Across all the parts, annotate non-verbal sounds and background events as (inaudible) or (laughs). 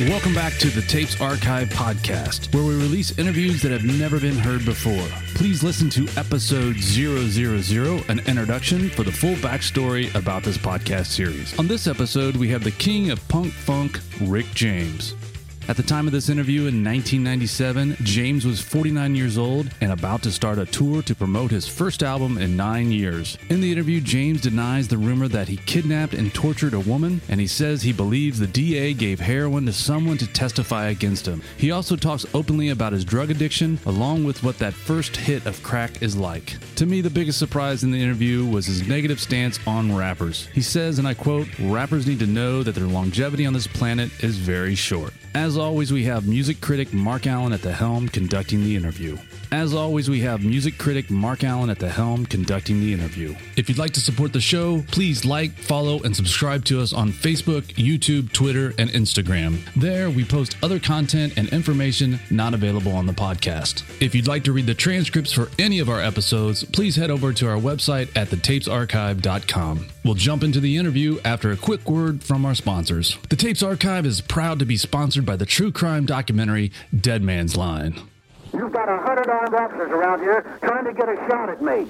Welcome back to the Tapes Archive podcast, where we release interviews that have never been heard before. Please listen to episode 000, an introduction for the full backstory about this podcast series. On this episode, we have the king of punk funk, Rick James. At the time of this interview in 1997, James was 49 years old and about to start a tour to promote his first album in nine years. In the interview, James denies the rumor that he kidnapped and tortured a woman, and he says he believes the DA gave heroin to someone to testify against him. He also talks openly about his drug addiction, along with what that first hit of crack is like. To me, the biggest surprise in the interview was his negative stance on rappers. He says, and I quote, Rappers need to know that their longevity on this planet is very short. As always, we have music critic Mark Allen at the helm conducting the interview. As always, we have music critic Mark Allen at the helm conducting the interview. If you'd like to support the show, please like, follow, and subscribe to us on Facebook, YouTube, Twitter, and Instagram. There, we post other content and information not available on the podcast. If you'd like to read the transcripts for any of our episodes, please head over to our website at thetapesarchive.com. We'll jump into the interview after a quick word from our sponsors. The Tapes Archive is proud to be sponsored by the true crime documentary Dead Man's Line. You've got a hundred armed officers around here trying to get a shot at me.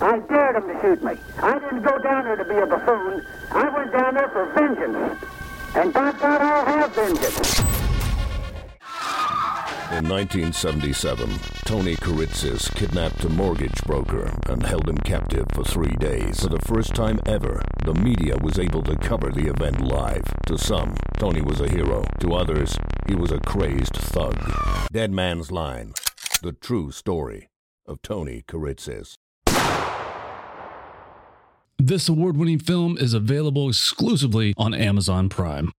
I dared them to shoot me. I didn't go down there to be a buffoon. I went down there for vengeance. And by God, I'll have vengeance. In 1977, Tony Kiritsis kidnapped a mortgage broker and held him captive for three days. For the first time ever, the media was able to cover the event live. To some, Tony was a hero. To others, he was a crazed thug. Dead Man's Line, the true story of Tony Kiritsis. This award winning film is available exclusively on Amazon Prime.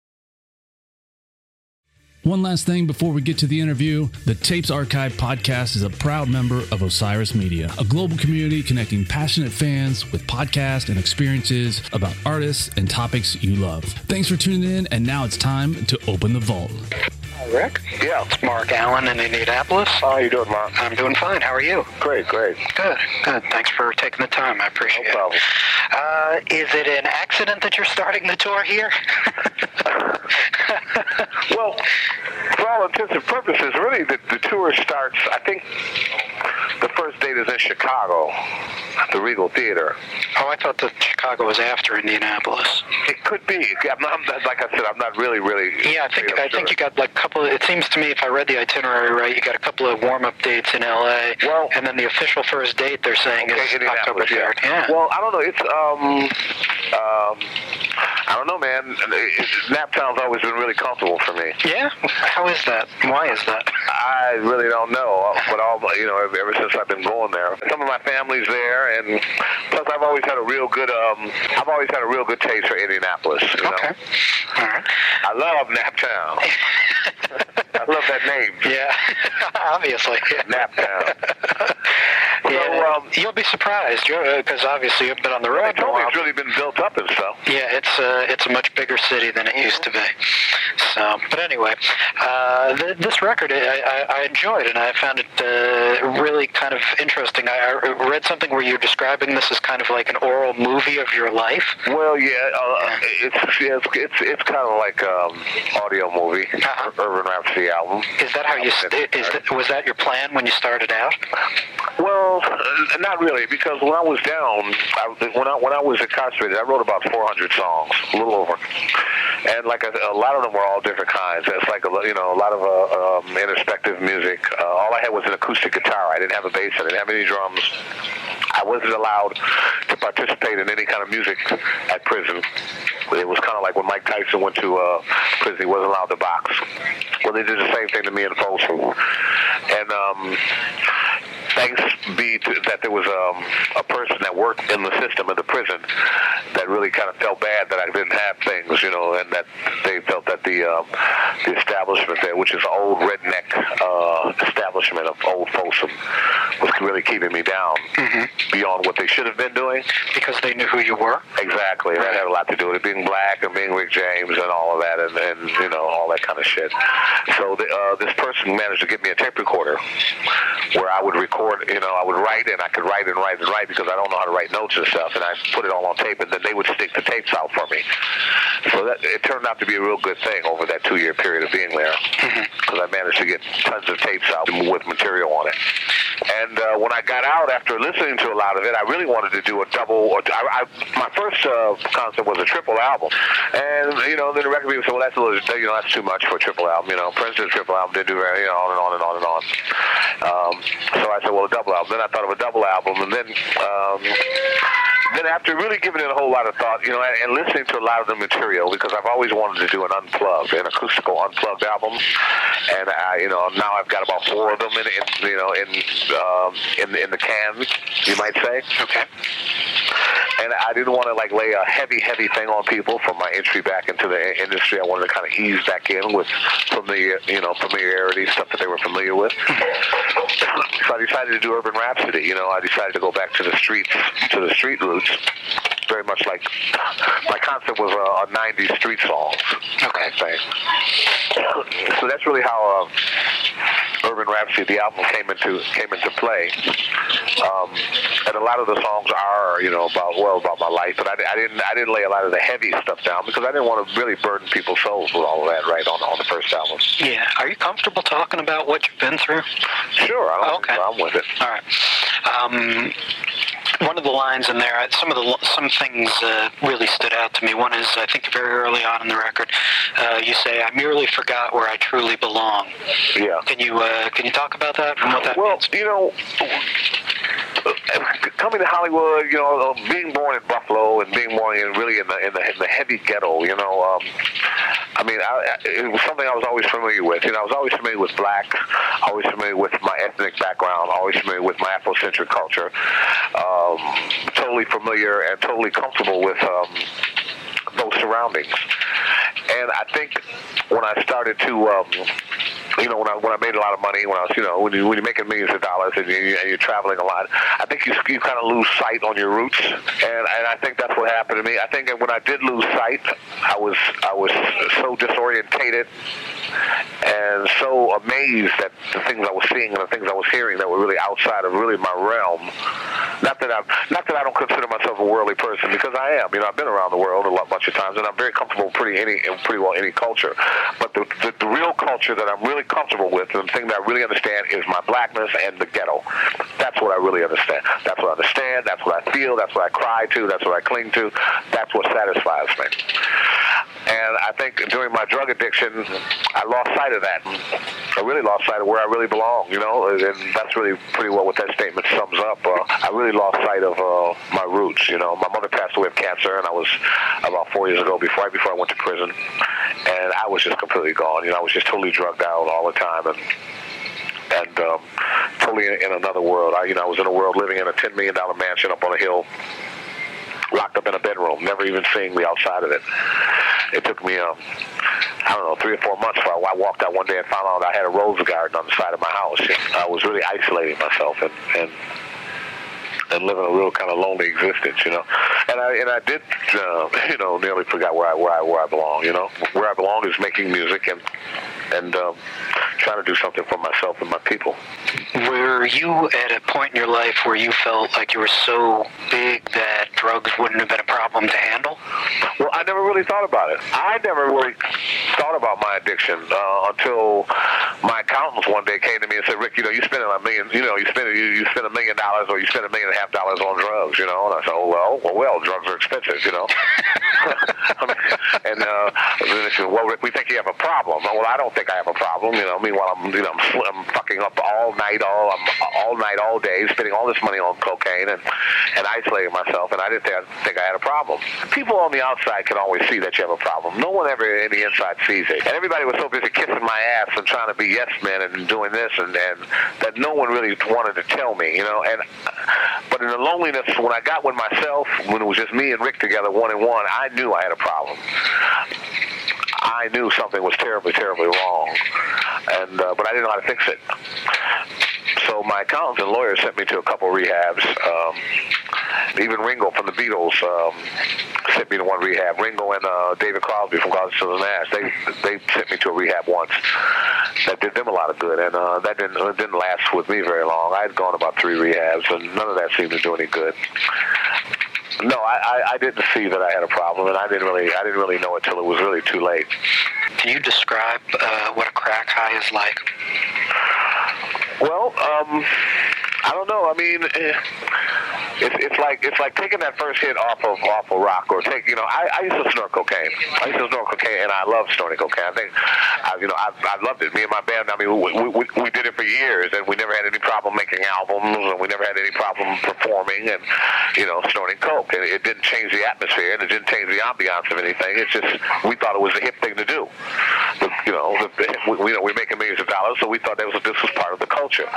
One last thing before we get to the interview the Tapes Archive podcast is a proud member of Osiris Media, a global community connecting passionate fans with podcasts and experiences about artists and topics you love. Thanks for tuning in, and now it's time to open the vault. Rick? Yeah. It's Mark Allen in Indianapolis. How are you doing, Mark? I'm doing fine. How are you? Great, great. Good, good. Thanks for taking the time. I appreciate No problem. it. Uh, is it an accident that you're starting the tour here? (laughs) Well, for all intents and purposes, really, the, the tour starts, I think the first date is in Chicago at the Regal Theater. oh, I thought that Chicago was after Indianapolis. It could be. I'm not, like I said, I'm not really, really. Yeah, I think I think you got like a couple. Of, it seems to me, if I read the itinerary right, you got a couple of warm-up dates in L.A. Well- and then the official first date they're saying Okay, is October yeah. third. Yeah. Well, I don't know. It's um, um, I don't know, man. Naptown's always been really comfortable for me. yeah. How is that? Why is that? I really don't know, but all you know, ever since I've been going there, some of my family's there, and plus I've always had a real good, um, I've always had a real good taste for Indianapolis. You know? Okay. All right. I love Naptown. (laughs) (laughs) I love that name, Yeah. (laughs) Obviously. Naptown. (laughs) Yeah, um, you'll be surprised because obviously you've been on the road for a told me while. it's really been built up stuff. Yeah, it's a it's a much bigger city than it used to be. So, but anyway, uh, th- this record I, I, I enjoyed and I found it uh, really kind of interesting. I, I read something where you're describing this as kind of like an oral movie of your life. Well, yeah, uh, it's, yeah, it's it's it's kind of like um, audio movie, Uh-huh. Urban Rhapsody album. Is that how you? St- is that, was that your plan when you started out? Well, (laughs) not really, because when I was down, I, when I when I was incarcerated, I wrote about 400 songs, a little over, and like a, a lot of them were all different kinds. It's like a, you know a lot of uh, um, introspective music. Uh, all I had was an acoustic guitar. I didn't have a bass. I didn't have any drums. I wasn't allowed to participate in any kind of music at prison. It was kind of like when Mike Tyson went to uh, prison; he wasn't allowed to box. Well, they did the same thing to me in Folsom, and um, thanks be to, that there was um, a person that worked in the system of the prison that really kind of felt bad that I didn't have things, you know, and that they felt that the um, the establishment there, which is old redneck uh, establishment of old Folsom, was really keeping me down beyond what they should have been doing. Because they knew who you were. Exactly. That had a lot to do with it being black and being Rick James and all of that, and, and you know all that kind of shit. So the, uh, this person managed to get me a tape recorder where I would record. You know, I would write and I could write and write and write because I don't know how to write notes and stuff, and I put it all on tape, and then they would stick the tapes out for me. So that it turned out to be a real good thing over that two-year period of being there because I managed to get tons of tapes out with material on it. And uh, when I got out after listening to a lot of it, I really wanted to do a double. Or I, I, my first uh, concept was a triple album, and you know, then the record people said, "Well, that's a little, you know, that's too much for a triple album." You know, Prince's triple album didn't do very, you know, on and on and on and on. Um, so I said, "Well, a double album." Then I thought of a double album, and then. Um, then after really giving it a whole lot of thought, you know, and, and listening to a lot of the material, because I've always wanted to do an unplugged, an acoustical unplugged album, and I, you know, now I've got about four of them in, in you know, in um, in in the can, you might say. Okay. And I didn't want to like lay a heavy, heavy thing on people for my entry back into the industry. I wanted to kind of ease back in with familiar, you know, familiarity stuff that they were familiar with. (laughs) so I decided to do Urban Rhapsody. You know, I decided to go back to the streets, to the street roots. Very much like my concept was a, a '90s street song Okay. thing. So that's really how uh, Urban Rhapsody, the album, came into came into play. Um, and a lot of the songs are, you know, about well about my life, but I, I didn't I didn't lay a lot of the heavy stuff down because I didn't want to really burden people's souls with all of that right on on the first album. Yeah. Are you comfortable talking about what you've been through? Sure, I don't Okay. have a problem with it. All right. Um, one of the lines in there, some of the some things uh, really stood out to me. One is, I think, very early on in the record, uh, you say, "I merely forgot where I truly belong." Yeah. Can you uh, can you talk about that and what that Well, means? you know, coming to Hollywood, you know, being born in Buffalo and being born in really in the in the, in the heavy ghetto, you know, um, I mean, I- it was something I was always familiar with. You know, I was always familiar with black, always familiar with my ethnic background, always familiar with my Afrocentric culture, um, totally familiar and totally comfortable with. Um, those surroundings. And I think when I started to, um, you know, when I when I made a lot of money, when I was, you know, when, you, when you're making millions of dollars and, you, and you're traveling a lot, I think you you kind of lose sight on your roots, and and I think that's what happened to me. I think when I did lose sight, I was I was so disorientated and so amazed at the things I was seeing and the things I was hearing that were really outside of really my realm. Not that I'm not that I don't consider myself a worldly person because I am. You know, I've been around the world a lot, bunch of times, and I'm very comfortable pretty any pretty well any culture. But the, the the real culture that I'm really comfortable with, and the thing that I really understand, is my blackness and the ghetto. That's what I really understand. That's what I understand. That's what I feel. That's what I cry to. That's what I cling to. That's what satisfies me. And I think during my drug addiction, I lost sight of that. I really lost sight of where I really belong, you know, and that's really pretty well what that statement sums up. Uh, I really lost sight of uh, my roots, you know. My mother passed away of cancer, and I was about four years ago, before, right before I went to prison, and I was just completely gone. You know, I was just totally drugged out all the time, and and um, totally in, in another world. I, you know, I was in a world living in a ten million dollar mansion up on a hill, locked up in a bedroom, never even seeing the outside of it. It took me, um, I don't know, three or four months before I walked out one day and found out I had a rose garden on the side of my house. I was really isolating myself and. and and living a real kind of lonely existence, you know. And I and I did, uh, (laughs) you know, nearly forgot where I where I where I belong. You know, where I belong is making music and and um, trying to do something for myself and my people. Were you at a point in your life where you felt like you were so big that drugs wouldn't have been a problem to handle? Well, I never really thought about it. I never really thought about my addiction uh, until my accountants one day came to me and said, "Rick, you know, you spend a million, you know, you spend you, you spend a million dollars or you spend a million and a half dollars on drugs, you know." And I said, "Oh well, well, well, drugs are expensive, you know." I (laughs) mean, (laughs) and uh, then they said, "Well, Rick, we think you have a problem." Well, I don't think I have a problem, you know. Meanwhile, I'm, you know, I'm, I'm fucking up all night, all I'm all night, all day, spending all this money on cocaine and and isolating myself, and I didn't think I, think I had a problem. People on the outside can always see that you have a problem. No one ever in the inside sees it, and everybody was so busy kissing my ass and trying to be yes men and doing this and and that no one really wanted to tell me, you know. And but in the loneliness, when I got with myself, when it was just me and Rick together, one and one, I knew I had a problem. I knew something was terribly, terribly wrong, and uh, but I didn't know how to fix it. So my accountants and lawyers sent me to a couple rehabs. Um, even Ringo from the Beatles um, sent me to one rehab. Ringo and uh, David Crosby from Crosby, Stills Nash. They they sent me to a rehab once. That did them a lot of good, and uh, that didn't it didn't last with me very long. I had gone about three rehabs, and none of that seemed to do any good. No, I, I, I didn't see that I had a problem, and I didn't really I didn't really know it till it was really too late. Can you describe uh, what a crack high is like? Well, um, I don't know. I mean, eh, it's, it's like it's like taking that first hit off of off of rock, or take you know. I, I used to snort cocaine. I used to snort cocaine, and I love snorting cocaine. I think, I, you know, I, I loved it. Me and my band. I mean, we, we we did it for years, and we never had any problem making albums, and we never had any problem performing, and you know, snorting coke. And it didn't change the atmosphere, and it didn't change the ambiance of anything. It's just we thought it was a hip thing to do. The, you know, the, we, you know, we're making millions of dollars, so we thought that was this was part of the culture.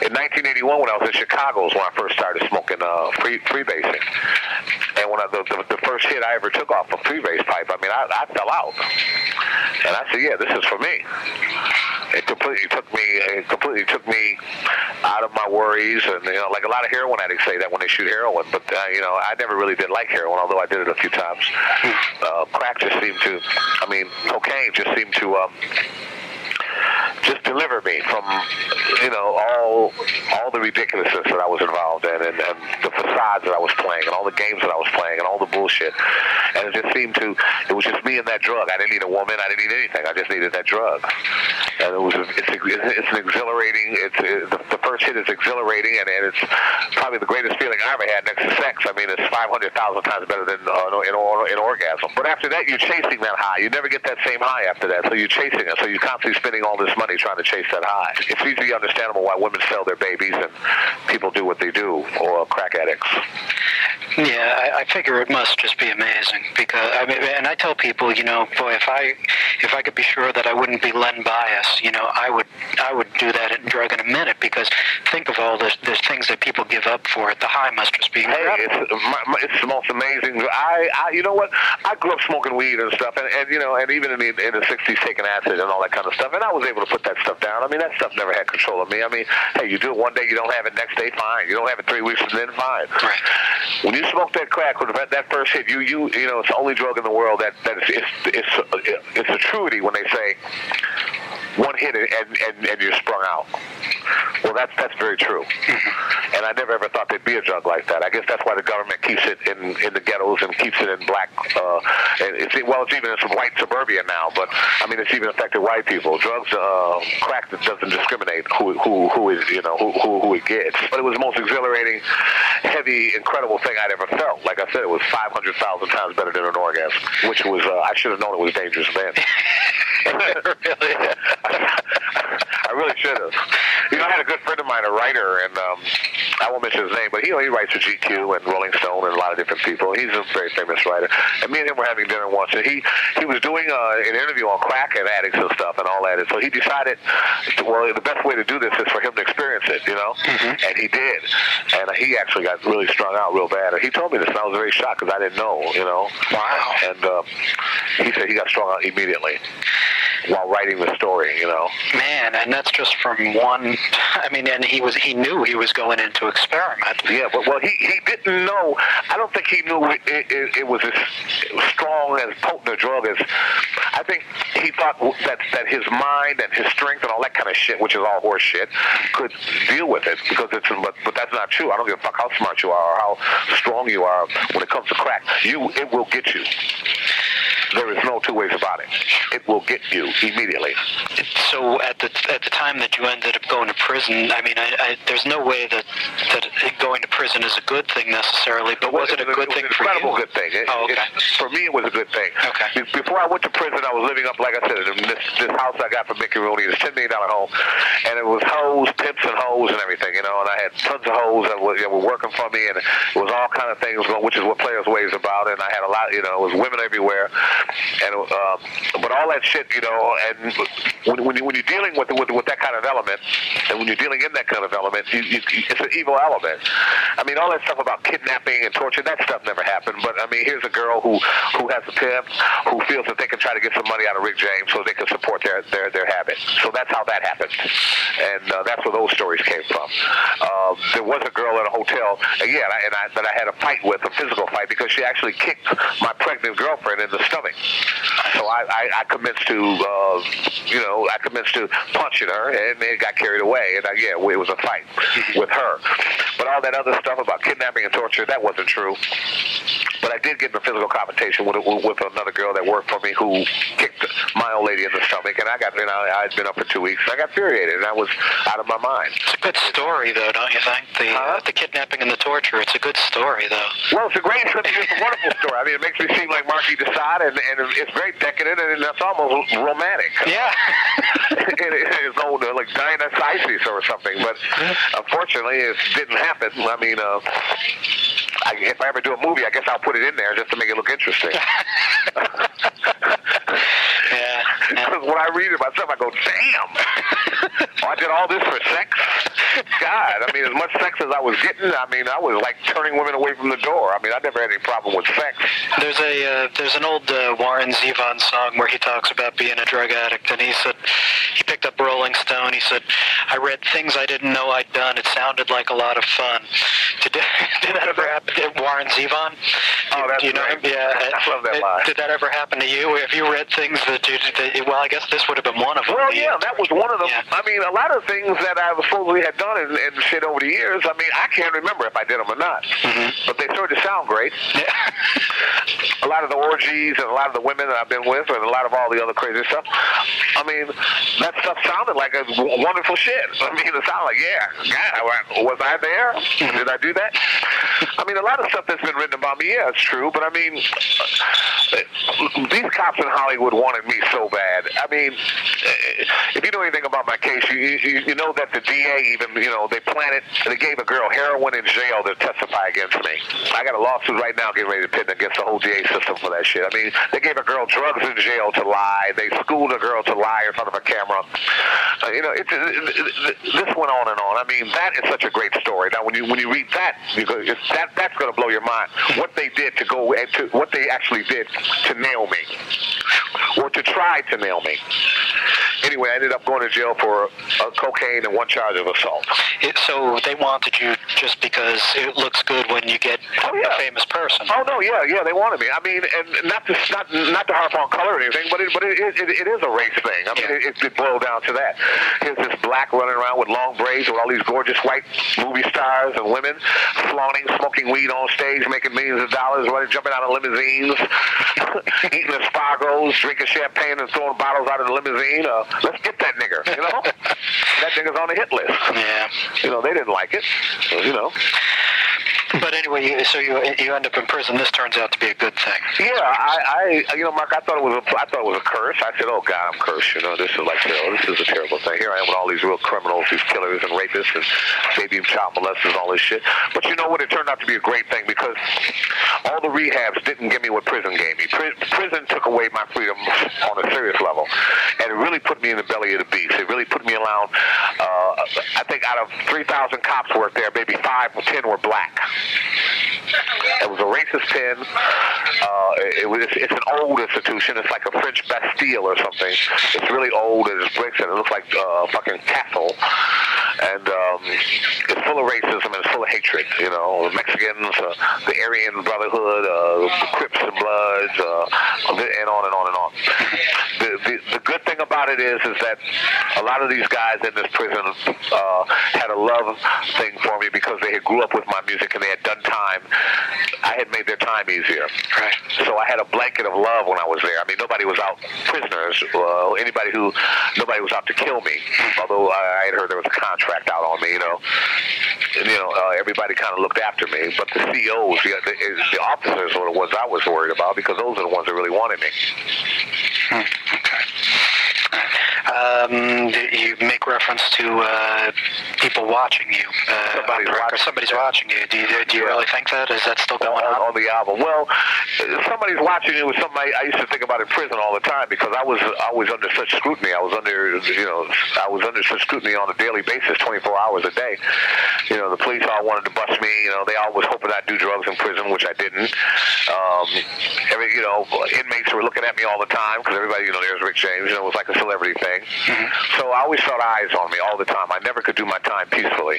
In 1981, when I was in Chicago, was when I first started smoking uh, free freebasing. And when I, the, the the first hit I ever took off a freebase pipe, I mean, I, I fell out, and I said, "Yeah, this is for me." It completely took me. It completely took me out of my worries, and you know, like a lot of heroin addicts say that when they shoot heroin. But uh, you know, I never really did like heroin, although I did it a few times. Uh, crack just seemed to. I mean, cocaine just seemed to. Um, just deliver me from you know all all the ridiculousness that I was involved in and, and the facades that I was playing and all the games that I was playing and all the bullshit. And it just seemed to it was just me and that drug. I didn't need a woman. I didn't need anything. I just needed that drug. And it was it's, it's an exhilarating it's it, the, first hit is exhilarating and, and it's probably the greatest feeling I ever had next to sex. I mean it's 500,000 times better than uh, in, in orgasm. But after that you're chasing that high. You never get that same high after that. So you're chasing it. So you're constantly spending all this money trying to chase that high. It's easily understandable why women sell their babies and people do what they do, or crack addicts. Yeah, I, I figure it must just be amazing because I mean, and I tell people, you know, boy, if I if I could be sure that I wouldn't be Len Bias, you know, I would I would do that drug in a minute because think of all the the things that people give up for it. The high must just be incredible. Hey, it's, my, my, it's the most amazing. I, I, you know what? I grew up smoking weed and stuff, and, and you know, and even in the in the '60s, taking acid and all that kind of stuff, and I was able to put that stuff down. I mean, that stuff never had control of me. I mean, hey, you do it one day, you don't have it next day, fine. You don't have it three weeks, and then fine. Right. When you smoke that crack, when that, that first hit, you you you know, it's the only drug in the world that that is it's it's it's a truity when they say one hit and, and, and you're sprung out. Well, that's that's very true. And I never ever thought there'd be a drug like that. I guess that's why the government keeps it in, in the ghettos and keeps it in black. Uh, it's well, it's even in some white suburbia now. But I mean, it's even affected white people. Drugs, uh, crack doesn't discriminate who who who is you know who who, who it gets. But it was the most exhilarating, heavy, incredible thing I'd ever felt. Like I said, it was 500,000 times better than an orgasm, which was uh, I should have known it was dangerous then. (laughs) (laughs) really? (laughs) I really should have. You know, I had a good friend of mine, a writer, and um, I won't mention his name, but he, he writes for GQ and Rolling Stone and a lot of different people. He's a very famous writer. And me and him were having dinner once, and he he was doing uh, an interview on crack and addicts and stuff and all that. And so he decided, well, the best way to do this is for him to experience it, you know. Mm-hmm. And he did, and he actually got really strung out real bad. And he told me this, and I was very shocked because I didn't know, you know. Wow. And uh, he said he got strung out immediately while writing the story, you know. Man, and that's just from one. I mean, and he was he knew he was going into experiment. Yeah, but well, he he didn't know. I don't think he knew it, it, it was as strong as potent a drug as. I think he thought that that his mind and his strength and all that kind of shit, which is all horse shit, could deal with it because it's. But but that's not true. I don't give a fuck how smart you are or how strong you are when it comes to crack. You it will get you. There is no two ways about it. It will get you immediately. So at the at the time that you ended up going to prison, I mean, I, I, there's no way that that going to prison is a good thing necessarily. But was it, it a good it thing for you? Incredible good thing. It, oh, okay. for me, it was a good thing. Okay. Before I went to prison, I was living up, like I said, in this this house I got from Mickey Rooney, this ten million dollar home, and it was hoes, pimps, and hoes and everything, you know. And I had tons of hoes that were, that were working for me, and it was all kind of things, which is what Players Way is about. And I had a lot, you know, it was women everywhere, and um, but all that shit, you know, and when when, you, when you're dealing with, with with that kind of element, and when you're dealing in that kind of element, you, you, it's an evil element. I mean, all that stuff about kidnapping and torture, that stuff never happened. But I mean, here's a girl who who has a pimp, who feels that they can try to get some money out of Rick James so they can support their their their habit. So that's how that happened, and uh, that's where those stories came from. Uh, there was a girl in a hotel, again, I, and I that I had a fight with, a physical fight, because she actually kicked my pregnant girlfriend in the stomach. So I, I, I commenced to, uh, you know, I commenced to punching her, and it got carried away, and I, yeah, it was a fight with her. But all that other stuff about kidnapping and torture, that wasn't true. But I did get in a physical confrontation with, with another girl that worked for me who kicked my old lady in the stomach, and I got, you know, I'd been up for two weeks. and I got infuriated, and I was out of my mind. It's a good story, though, don't you think? The uh, the kidnapping and the torture. It's a good story, though. Well, it's a great, it's a wonderful story. I mean, it makes me seem like Marquis de Sade, and, and it's very decadent, and that's almost romantic. Yeah. (laughs) it, it's old, like Dionysus or something, but unfortunately, it didn't happen. I mean, uh, I, if I ever do a movie, I guess I'll put it in there just to make it look interesting. (laughs) (laughs) yeah. Because when I read it myself, I go, damn. (laughs) oh, I did all this for sex? God, I mean, as much sex as I was getting, I mean, I was like turning women away from the door. I mean, I never had any problem with sex. There's a uh, there's an old uh, Warren Zevon song where he talks about being a drug addict, and he said he picked up Rolling Stone. He said, "I read things I didn't know I'd done. It sounded like a lot of fun." Did, (laughs) did that ever happen to Warren Zevon? Oh, that's do you know great. him? Yeah. (laughs) I love that Did- line. Did that ever happen to you? Have you read things that you? That, well, I guess this would have been one of them. Well, yeah, that was one of them. Yeah. I mean, a lot of things that I supposedly had done and, and shit over the years. I mean, I can't remember if I did them or not, mm-hmm. but they sort of sound great. Yeah. (laughs) a lot of the orgies and a lot of the women that I've been with, and a lot of all the other crazy stuff. I mean, that stuff sounded like a wonderful shit. I mean, it sounded like, yeah, God, was I there? Mm-hmm. Did I do that? I mean, a lot of stuff that's been written about me, yeah, it's true. But I mean, these cops in Hollywood wanted me so bad. I mean, if you know anything about my case, you, you, you know that the DA even, you know, they planted, they gave a girl heroin in jail to testify against me. I got a lawsuit right now getting ready to pin against the whole DA system for that shit. I mean, they gave a girl drugs in jail to lie. They schooled a girl to lie in front of a camera. Uh, you know, it, it, it, this went on and on. I mean, that is such a great story. Now, when you when you read that, you go, that that's going to blow your mind. What they did to go to what they actually did to nail me, or to try to nail me. Anyway, I ended up going to jail for uh, cocaine and one charge of assault. It, so they wanted you just because it looks good when you get Oh, yeah. a famous person. Oh no, yeah, yeah, they wanted me. I mean, and not to not not to harp on color or anything, but it but it it, it is a race thing. I mean, Yeah. it, it boiled down to that. Here's this black running around with long braids with all these gorgeous white movie stars and women flaunting, smoking weed on stage, making millions of dollars, running, jumping out of limousines, (laughs) eating espargos, drinking champagne, and throwing bottles out of the limousine. Uh, let's get that nigger. You know, (laughs) that nigger's on the hit list. Yeah. You know, they didn't like it. So, you know. But anyway, you, so you you end up in prison. This turns out to be a good thing. Yeah, I, I, you know, Mark, I thought it was a, I thought it was a curse. I said, oh God, I'm cursed. You know, this is like, know, this is a terrible thing. Here I am with all these real criminals, these killers and rapists and baby child molesters and all this shit. But you know what? It turned out to be a great thing because all the rehabs didn't give me what prison gave me. Pri- prison took away my freedom on a serious level, and it really put me in the belly of the beast. It really put me around. Uh, I think out of 3,000 cops worked there, maybe five or ten were black. It was a racist pen. Uh, it was. It's an old institution. It's like a French Bastille or something. It's really old and it's bricks and it looks like uh, a fucking castle. And um, it's full of racism and it's full of hatred. You know, the Mexicans, uh, the Aryan Brotherhood, uh, the Crips and Bloods, uh, and on and on and on. The, the the good thing about it is is that a lot of these guys in this prison uh, had a love thing for me because they had grew up with my music and they had done time. I had made their time easier. Right. So I had a blanket of love when I was there. I mean, nobody was out prisoners. Uh, anybody who, nobody was out to kill me. Although I, I had heard there was a contract out on me, you know. And, you know, uh, everybody kind of looked after me. But the COs, the, the, the officers were the ones I was worried about because those are the ones that really wanted me. Okay. Okay. (laughs) Um, you make reference to uh, people watching you. Uh, Somebody's on the record. watching. Somebody's watching you. Do you, do you Yeah. really think that? Is that still going on, on? on the album. Well, somebody's watching you was something I, I used to think about in prison all the time because I was I was under such scrutiny. I was under you know I was under such scrutiny on a daily basis, 24 hours a day. You know, the police all wanted to bust me. You know, they all was hoping I'd do drugs in prison, which I didn't. Um, every you know inmates were looking at me all the time because everybody you know there's Rick James. You know, it was like a celebrity thing. So I always felt eyes on me all the time. I never could do my time peacefully.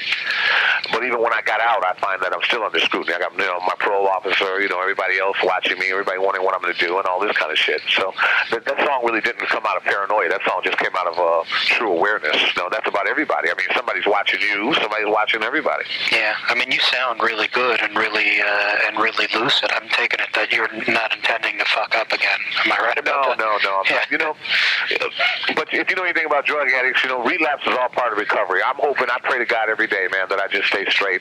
But even when I got out, I find that I'm still under scrutiny. I got you know my parole officer, you know everybody else watching me, everybody wondering what I'm going to do, and all this kind of shit. So that, that song really didn't come out of paranoia. That song just came out of uh, true awareness. Know, that's about everybody. I mean, somebody's watching you, somebody's watching everybody. Yeah, I mean, you sound really good and really uh, and really lucid. I'm taking it that you're not intending to fuck up again. Am I right about no, that? No, no, no. Yeah. You know, but if you know anything about drug addicts, you know, relapse is all part of recovery. I'm hoping, I pray to God every day, man, that I just stay straight.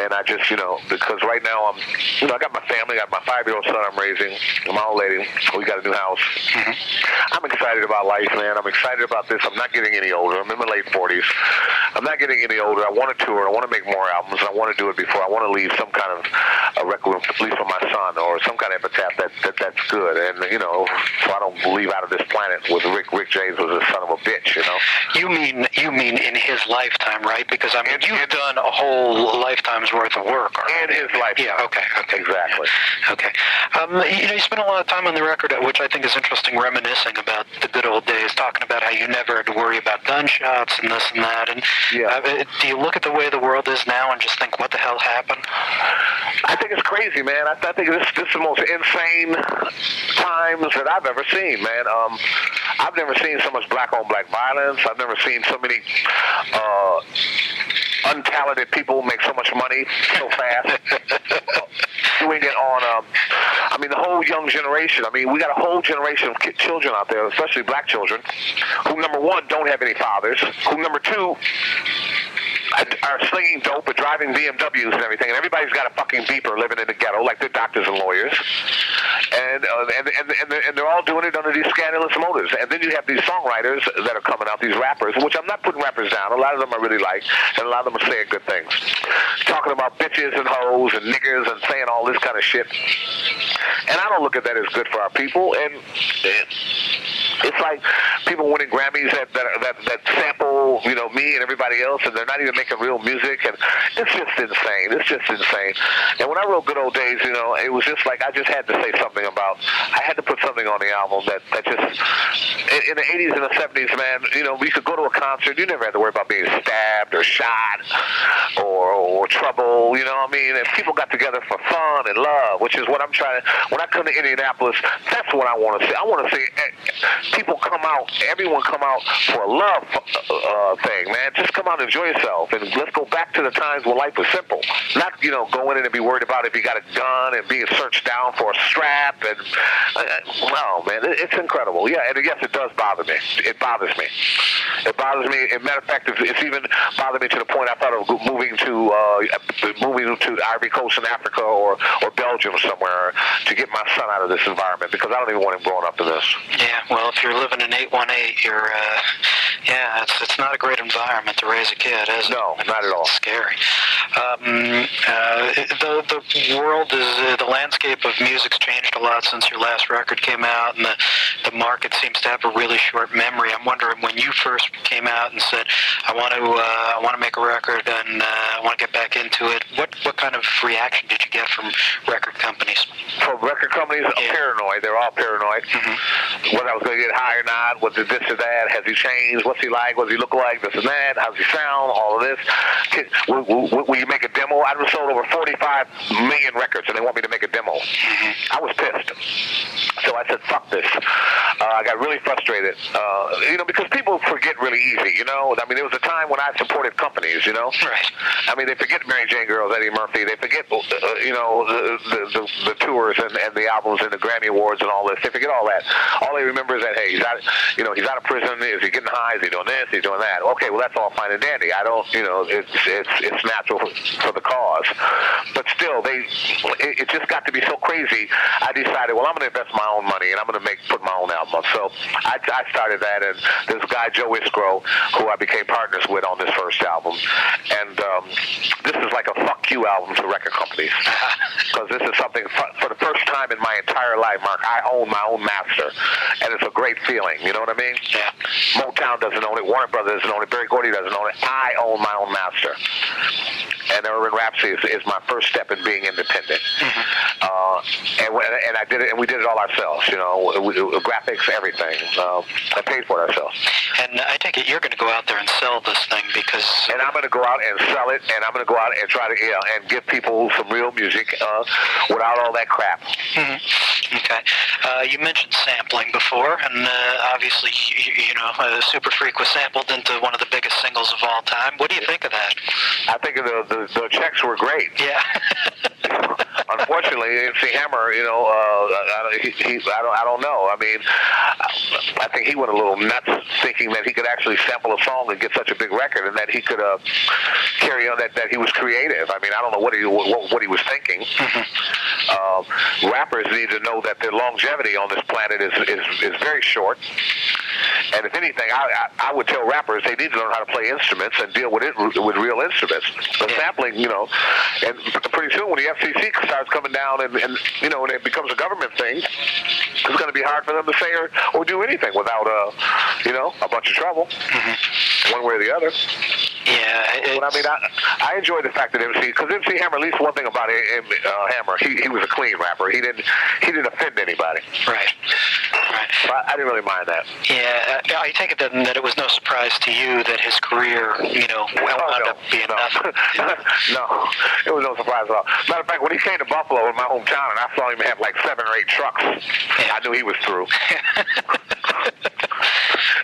And I just, you know, because right now I'm, you know, I got my family, I got my five-year-old son I'm raising, my old lady. We got a new house. Mm-hmm. I'm excited about life, man. I'm excited about this. I'm not getting any older. I'm in my late 40s. I'm not getting any older. I want to tour. I want to make more albums. I want to do it before. I want to leave some kind of a record, at least for my son, or some kind of epitaph that, that that's good. And you know, so I don't leave out of this planet with Rick. Rick James was a son of a bitch. You know. You mean you mean in his lifetime, right? Because I mean, you've done a whole lifetime's worth of work. In his life. Yeah. Okay. Okay. Exactly. Okay. Um, you know, you spent a lot of time on the record, which I think is interesting, reminiscing about the good old days, talking about how you never had to worry about gunshots and this and that. And Yeah. uh, do you look at the way the world is now and just think, what the hell happened? I think it's crazy, man. I, I think this this is the most insane times that I've ever seen, man. Um, I've never seen so much black on black violence. I've never seen so many uh, untalented people make so much money so fast. (laughs) Doing it on, um, I mean, the whole young generation. I mean, we got a whole generation of ki- children out there, especially black children, who number one don't have any fathers. Who number two are slinging dope and driving BMWs and everything, and everybody's got a fucking beeper living in the ghetto, like they're doctors and lawyers, and uh, and and and they're, and they're all doing it under these scandalous motives. And then you have these songwriters that are coming out, these rappers, which I'm not putting rappers down. A lot of them I really like, and a lot of them are saying good things, talking about bitches and hoes and niggers and saying all this kind of shit. And I don't look at that as good for our people. And it, it's like people winning Grammys that that, that that sample, you know, me and everybody else, and they're not even making real music, and it's just insane. It's just insane. And when I wrote Good Old Days, you know, it was just like I just had to say something about. I had to put something on the album that that just in, the '80s and the '70s, man. You know, we could go to a concert. You never had to worry about being stabbed or shot or or trouble. You know what I mean? And people got together for fun and love, which is what I'm trying to. When I come to Indianapolis, that's what I want to see. I want to see eh, people come out, everyone come out for a love uh, thing, man. Just come out and enjoy yourself, and let's go back to the times when life was simple. Not you know go in and be worried about if you got a gun and being searched down for a strap. And uh, no, man, it, it's incredible. Yeah, and yes, it does bother me. It bothers me. It bothers me. As a matter of fact, it's, it's even bothered me to the point I thought of moving to uh, moving to Ivory Coast in Africa or or Belgium somewhere to get my son out of this environment because I don't even want him growing up in this. Yeah. Well, if you're living in 818, you're uh, yeah, it's it's not a great environment to raise a kid, is it? No, not at all. It's scary. Um, uh, the the world is uh, the landscape of music's changed a lot since your last record came out, and the the market seems to have a really short memory. I'm wondering when you first came out and said, "I want to uh, I want to make a record and uh, I want to get back into it." What what kind of reaction did you get from record companies? From record companies, are Yeah. paranoid. They're all paranoid. Whether I was going to get high or not, was it this or that? Has he changed? What's he like? What does he look like? This and that? How's he sound? All of this. Can- Will, will, will you make a demo? I've sold over 45 million records, and they want me to make a demo. Mm-hmm. I was pissed. So I said, fuck this. Uh, got really frustrated, uh, you know, because people forget really easy, you know. I mean, there was a time when I supported companies, you know. Right. I mean, they forget Mary Jane Girls, Eddie Murphy. They forget, uh, you know, the, the, the, the tours and, and the albums and the Grammy Awards and all this. They forget all that. All they remember is that, hey, he's out, you know, he's out of prison. Is he getting high? Is he doing this? Is he doing that? Okay, well, that's all fine and dandy. I don't, you know, it's it's it's natural for, the cause. But still, they, it, it just got to be so crazy. I decided, well, I'm going to invest my own money and I'm going to make put my own album. So I, I started that, and there's a guy Joe Iskro who I became partners with on this first album, and um, this is like a fuck you album to record companies (laughs) because this is something for, for the first time in my entire life, Mark. I own my own master, and it's a great feeling. You know what I mean? Yeah. Motown doesn't own it. Warner Brothers doesn't own it. Berry Gordy doesn't own it. I own my own master. and Urban Rhapsody is, is my first step in being independent. Uh, and when, and I did it, and we did it all ourselves. You know, we, we- graphics, everything. Uh, I paid for it ourselves. And I take it you're going to go out there and sell this thing because and I'm going to go out and sell it, and I'm going to go out and try to, yeah, and give people some real music uh, without all that crap. Hmm. Okay. Uh, you mentioned sampling before, and uh, obviously, you, you know, uh, Super Freak was sampled into one of the biggest singles of all time. What do you think of that? I think the the, the checks were great. Yeah. (laughs) Unfortunately, (laughs) MC Hammer, you know, uh, I, he, he, I don't, I don't know. I mean, I think he went a little nuts thinking that he could actually sample a song and get such a big record, and that he could uh, carry on that that he was creative. I mean, I don't know what he what, what he was thinking. Uh, rappers need to know that their longevity on this planet is is, is very short. And if anything, I, I I would tell rappers they need to learn how to play instruments and deal with it with real instruments. The sampling, you know, and pretty soon when the FCC starts coming down and, and you know, and it becomes a government thing, it's going to be hard for them to say or, or do anything without, uh, you know, a bunch of trouble, one way or the other. Yeah. But I mean, I, I enjoy the fact that MC, because MC Hammer, at least one thing about him, uh, Hammer, he, he was a clean rapper. He didn't he didn't offend anybody. right. Right. So I, didn't really mind that. Yeah, I take it then that it was no surprise to you that his career, you know, oh, wound Oh, no, up being no. nothing. (laughs) no, it was no surprise at all. Matter of fact, when he came to Buffalo in my hometown, and I saw him have like seven or eight trucks, I knew he was through. (laughs)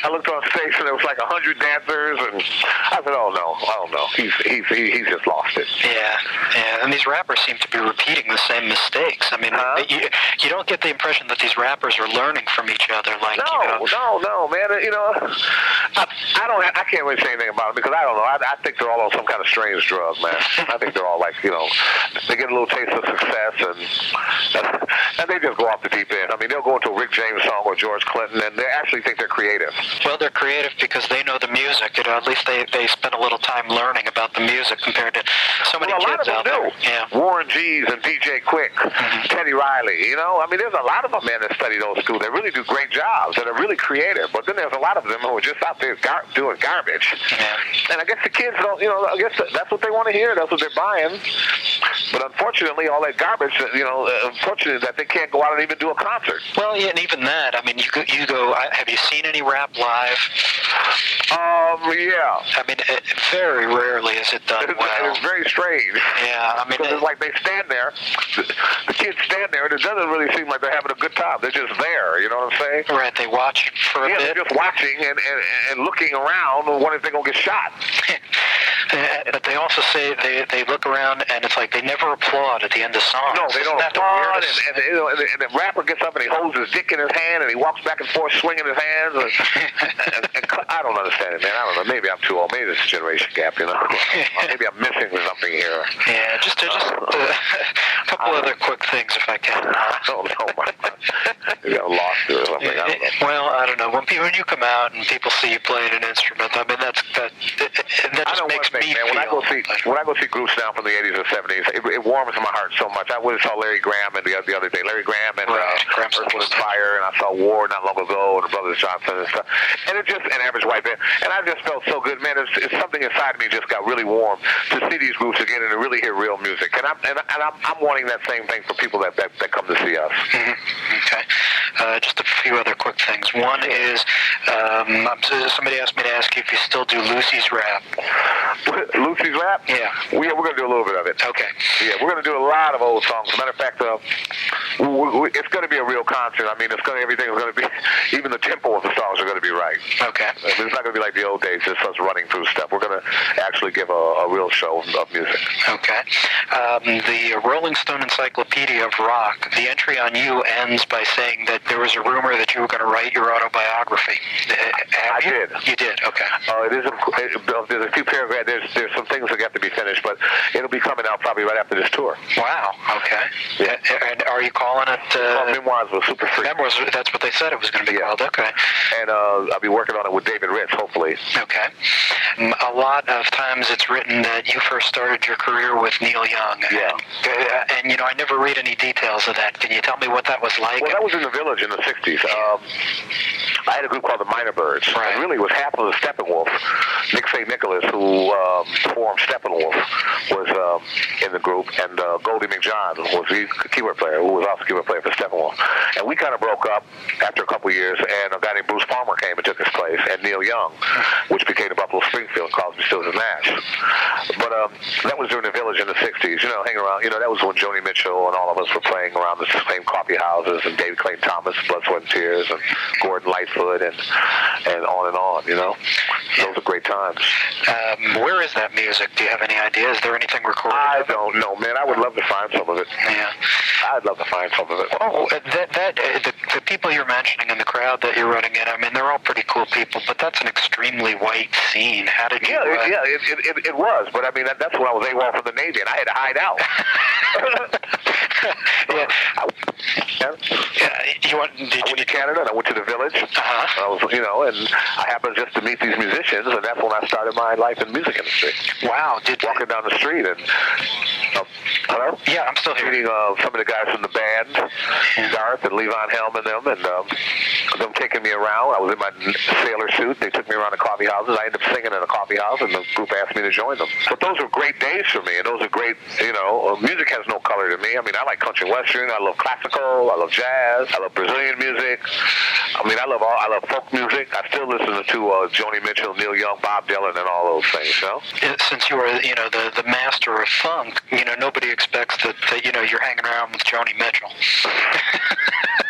I looked on stage and there was like a hundred dancers, and I said, "Oh no, oh no, he's he's he's just lost it." Yeah, yeah, and these rappers seem to be repeating the same mistakes. I mean, Huh? you, you don't get the impression that these rappers are learning from each other. Like, No, you know, no, no, man. You know, I, I don't. I can't really say anything about it because I don't know. I, I think they're all on some kind of strange drug, man. I think they're all like, you know, they get a little taste of success and and they just go off the deep end. I mean, they'll go into a Rick James song or George Clinton, and they actually think they're creative. Well, they're creative because they know the music. You know, at least they they spend a little time learning about the music compared to so many well, a lot kids of out them there. do. Yeah. Warren G's and DJ Quik, Teddy Riley. You know, I mean, there's a lot of them men that study those schools. They really do great jobs and are really creative. But then there's a lot of them who are just out there gar- doing garbage. Yeah. And I guess the kids don't. You know, I guess that's what they want to hear. That's what they're buying. But unfortunately, all that garbage. You know, uh, unfortunately that they can't go out and even do a concert. Well, yeah, and even that. I mean, you go, you go. I, have you seen any rap live? Um, yeah. I mean, it, very rarely is it done It's, well. it's very strange. Yeah, I mean, it- it's like they stand there, the, the kids stand there, and it doesn't really seem like they're having a good time. They're just there. You know what I'm saying? right. They watch for a Yeah, bit. they're just watching and, and, and looking around, wondering if they're gonna get shot. (laughs) But they also say they, they look around and it's like they never applaud at the end of songs. No, they don't applaud, and, and, and, the, and the rapper gets up and he holds his dick in his hand and he walks back and forth swinging his hands. And, (laughs) and, and, I don't understand it, man. I don't know. Maybe I'm too old. Maybe it's a generation gap, you know. (laughs) Maybe I'm missing something here. yeah, just to, just uh, (laughs) a couple other quick things if I can. I don't know. Maybe I'm lost or something. I don't know. Well, I don't know. When people, when you come out and people see you playing an instrument, I mean that's that that just makes thing, me man. When I go see like- when I go see groups now from the 80s and 70s, it, it warms my heart so much. I went and saw Larry Graham and the, the other day, Larry Graham and Right, uh, Earth, Wind, and. Fire, and I saw War not long ago, and the Brothers Johnson and stuff. And it just an average white band, and I just felt so good, man. It's, it's something inside me just got really warm to see these groups again and to really hear real music. And I'm and, and I'm, I'm wanting that same thing for people that that, that come to see us. Mhm. Okay. Uh, just a few other quick things. One is um, somebody asked me to ask you if you still do Lucy's rap. (laughs) Lucy's rap. Yeah. we, we're gonna do a little bit of it. Okay. Yeah, we're going to do a lot of old songs. As a matter of fact, uh, we, we, it's going to be a real concert. I mean, it's going to, everything is going to be, (laughs) even the tempo of the songs are going to be right. Okay. It's not going to be like the old days, just us running through stuff. We're going to actually give a, a real show of music. Okay. Um, the Rolling Stone Encyclopedia of Rock, the entry on you ends by saying that there was a rumor that you were going to write your autobiography. Uh, have I you? did. You did. Okay. Uh, it is a, there's a few paragraphs. There's there's some things that have to be finished, but it'll be coming out probably right after this tour. Wow. Okay. Yeah. Uh, And are you calling it? Uh, Uh, Memoirs a Super Freak. Memoirs. That's what they said it was going to be Yeah. called. Okay. And uh, I'll be working on it with David Ritz, hopefully. Okay. A lot of times it's written that you first started your career with Neil Young. Yeah. And, uh, and you know, I never read any details of that. Can you tell me what that was like? Well, that was in the village in the '60s. Um, I had a group called the Mynah Birds. Right. And really, was half of the Steppenwolf. Nick St. Nicholas, who um, formed Steppenwolf, was um, in the group, and uh, Goldy McJohn was the keyboard player, who was also keyboard player for Steppenwolf. And we kind of broke up after a couple years, and a guy named Bruce Palmer came and took his place, and Neil Young, which became the Buffalo Springfield, Crosby, Stills, and Nash. But um, that was during the Village in the 60s, you know, hanging around. You know, that was when Joni Mitchell and all of us were playing around the same coffee houses, and David Clayton Thomas, Blood, Sweat, and Tears, and Gordon Lightfoot, and, and on and on, you know. Those are great times. Um, where is that music? Do you have any idea? Is there anything recorded? I don't know, man. I would love to find some of it. Yeah. I'd love to find some of it. Oh, that that uh, the, the people you're mentioning in the crowd that you're running in. I mean, they're all pretty cool people, but that's an extremely white scene. How did you? Yeah, uh, yeah, it, it, it, it was. But I mean, that, that's when I was AWOL from the Navy, and I had to hide out. yeah. (laughs) I, yeah. Yeah, you want? Did I you? went to Canada and I went to the village. Uh-huh. I was, you know, and I happened just to meet these musicians, and that's when I started my life in the music industry. Wow. Did Walking down the street and, uh, hello? Yeah, I'm still here. Meeting uh, some of the guys from the band, Garth and Levon Helm and them, and um, them taking me around. I was in my sailor suit. They took me around the coffee houses. I ended up singing in a coffee house, and the group asked me to join them. But those were great days for me, and those are great, you know, uh, music has no color to me. I mean, I like country western. I love classical. I love jazz. I love Brazilian music. I mean, I love all. I love folk music. I still listen to uh, Joni Mitchell, Neil Young, Bob Dylan, and all those things. You know. Since you are, you know, the the master of funk, you know, nobody expects that, that you know you're hanging around with Joni Mitchell. (laughs)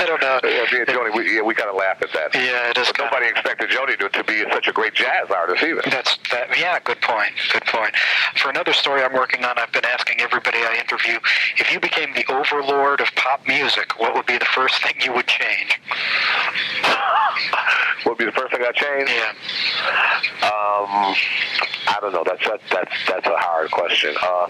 I don't know. Yeah, me and Joni, we, yeah, we kind of laugh at that. Yeah, it is. But nobody expected Joni to, to be such a great jazz artist either. That's that. Yeah, good point. Good point. For another story I'm working on, I've been asking everybody I interview if you became the overlord of pop music, what would be the first thing you would change? What (laughs) would be the first thing I changed? Yeah. Um, I don't know. That's that, that's that's a hard question. Uh,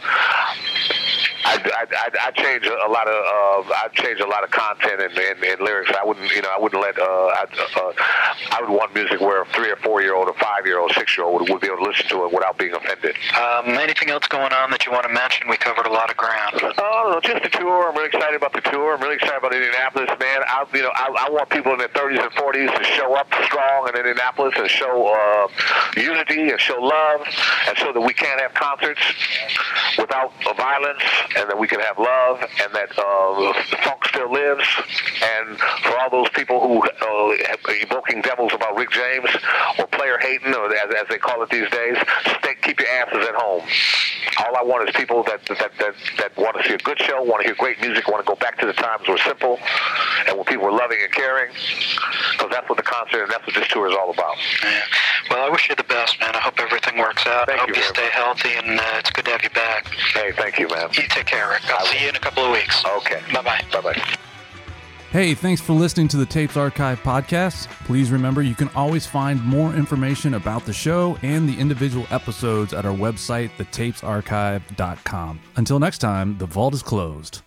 I I I I change a lot of uh, I change a lot of content and, and, and lyrics. I wouldn't you know I wouldn't let uh, I, uh, I would want music where a three or four year old, a five year old, six year old would, would be able to listen to it without being offended. Um, anything else going on that you want to mention? We covered a lot of ground. Oh, just the tour. I'm really excited about the tour. I'm really excited about Indianapolis, man. I, you know, I, I want people in their 30s and 40s to show up strong in Indianapolis and show uh, unity and show love and show that we can't have concerts without violence and that we can have love and that uh, the funk still lives. And for all those people who uh, evoking devils about Rick James or player hating, or as, as they call it these days, stay, keep your asses at home. All I want is people that that, that, that want to see a good show, want to hear great music, want to go back to the times were simple, and when people were loving and caring, because that's what the concert and that's what this tour is all about. Yeah. Well, I wish you the best, man. I hope everything works out. Thank I hope you you, stay much. healthy, and uh, it's good to have you back. Hey, thank you, man. You take care, Rick. I'll I see will. you in a couple of weeks. Okay. Bye bye. Bye bye. Hey, thanks for listening to the Tapes Archive podcast. Please remember you can always find more information about the show and the individual episodes at our website, thetapesarchive.com. Until next time, the vault is closed.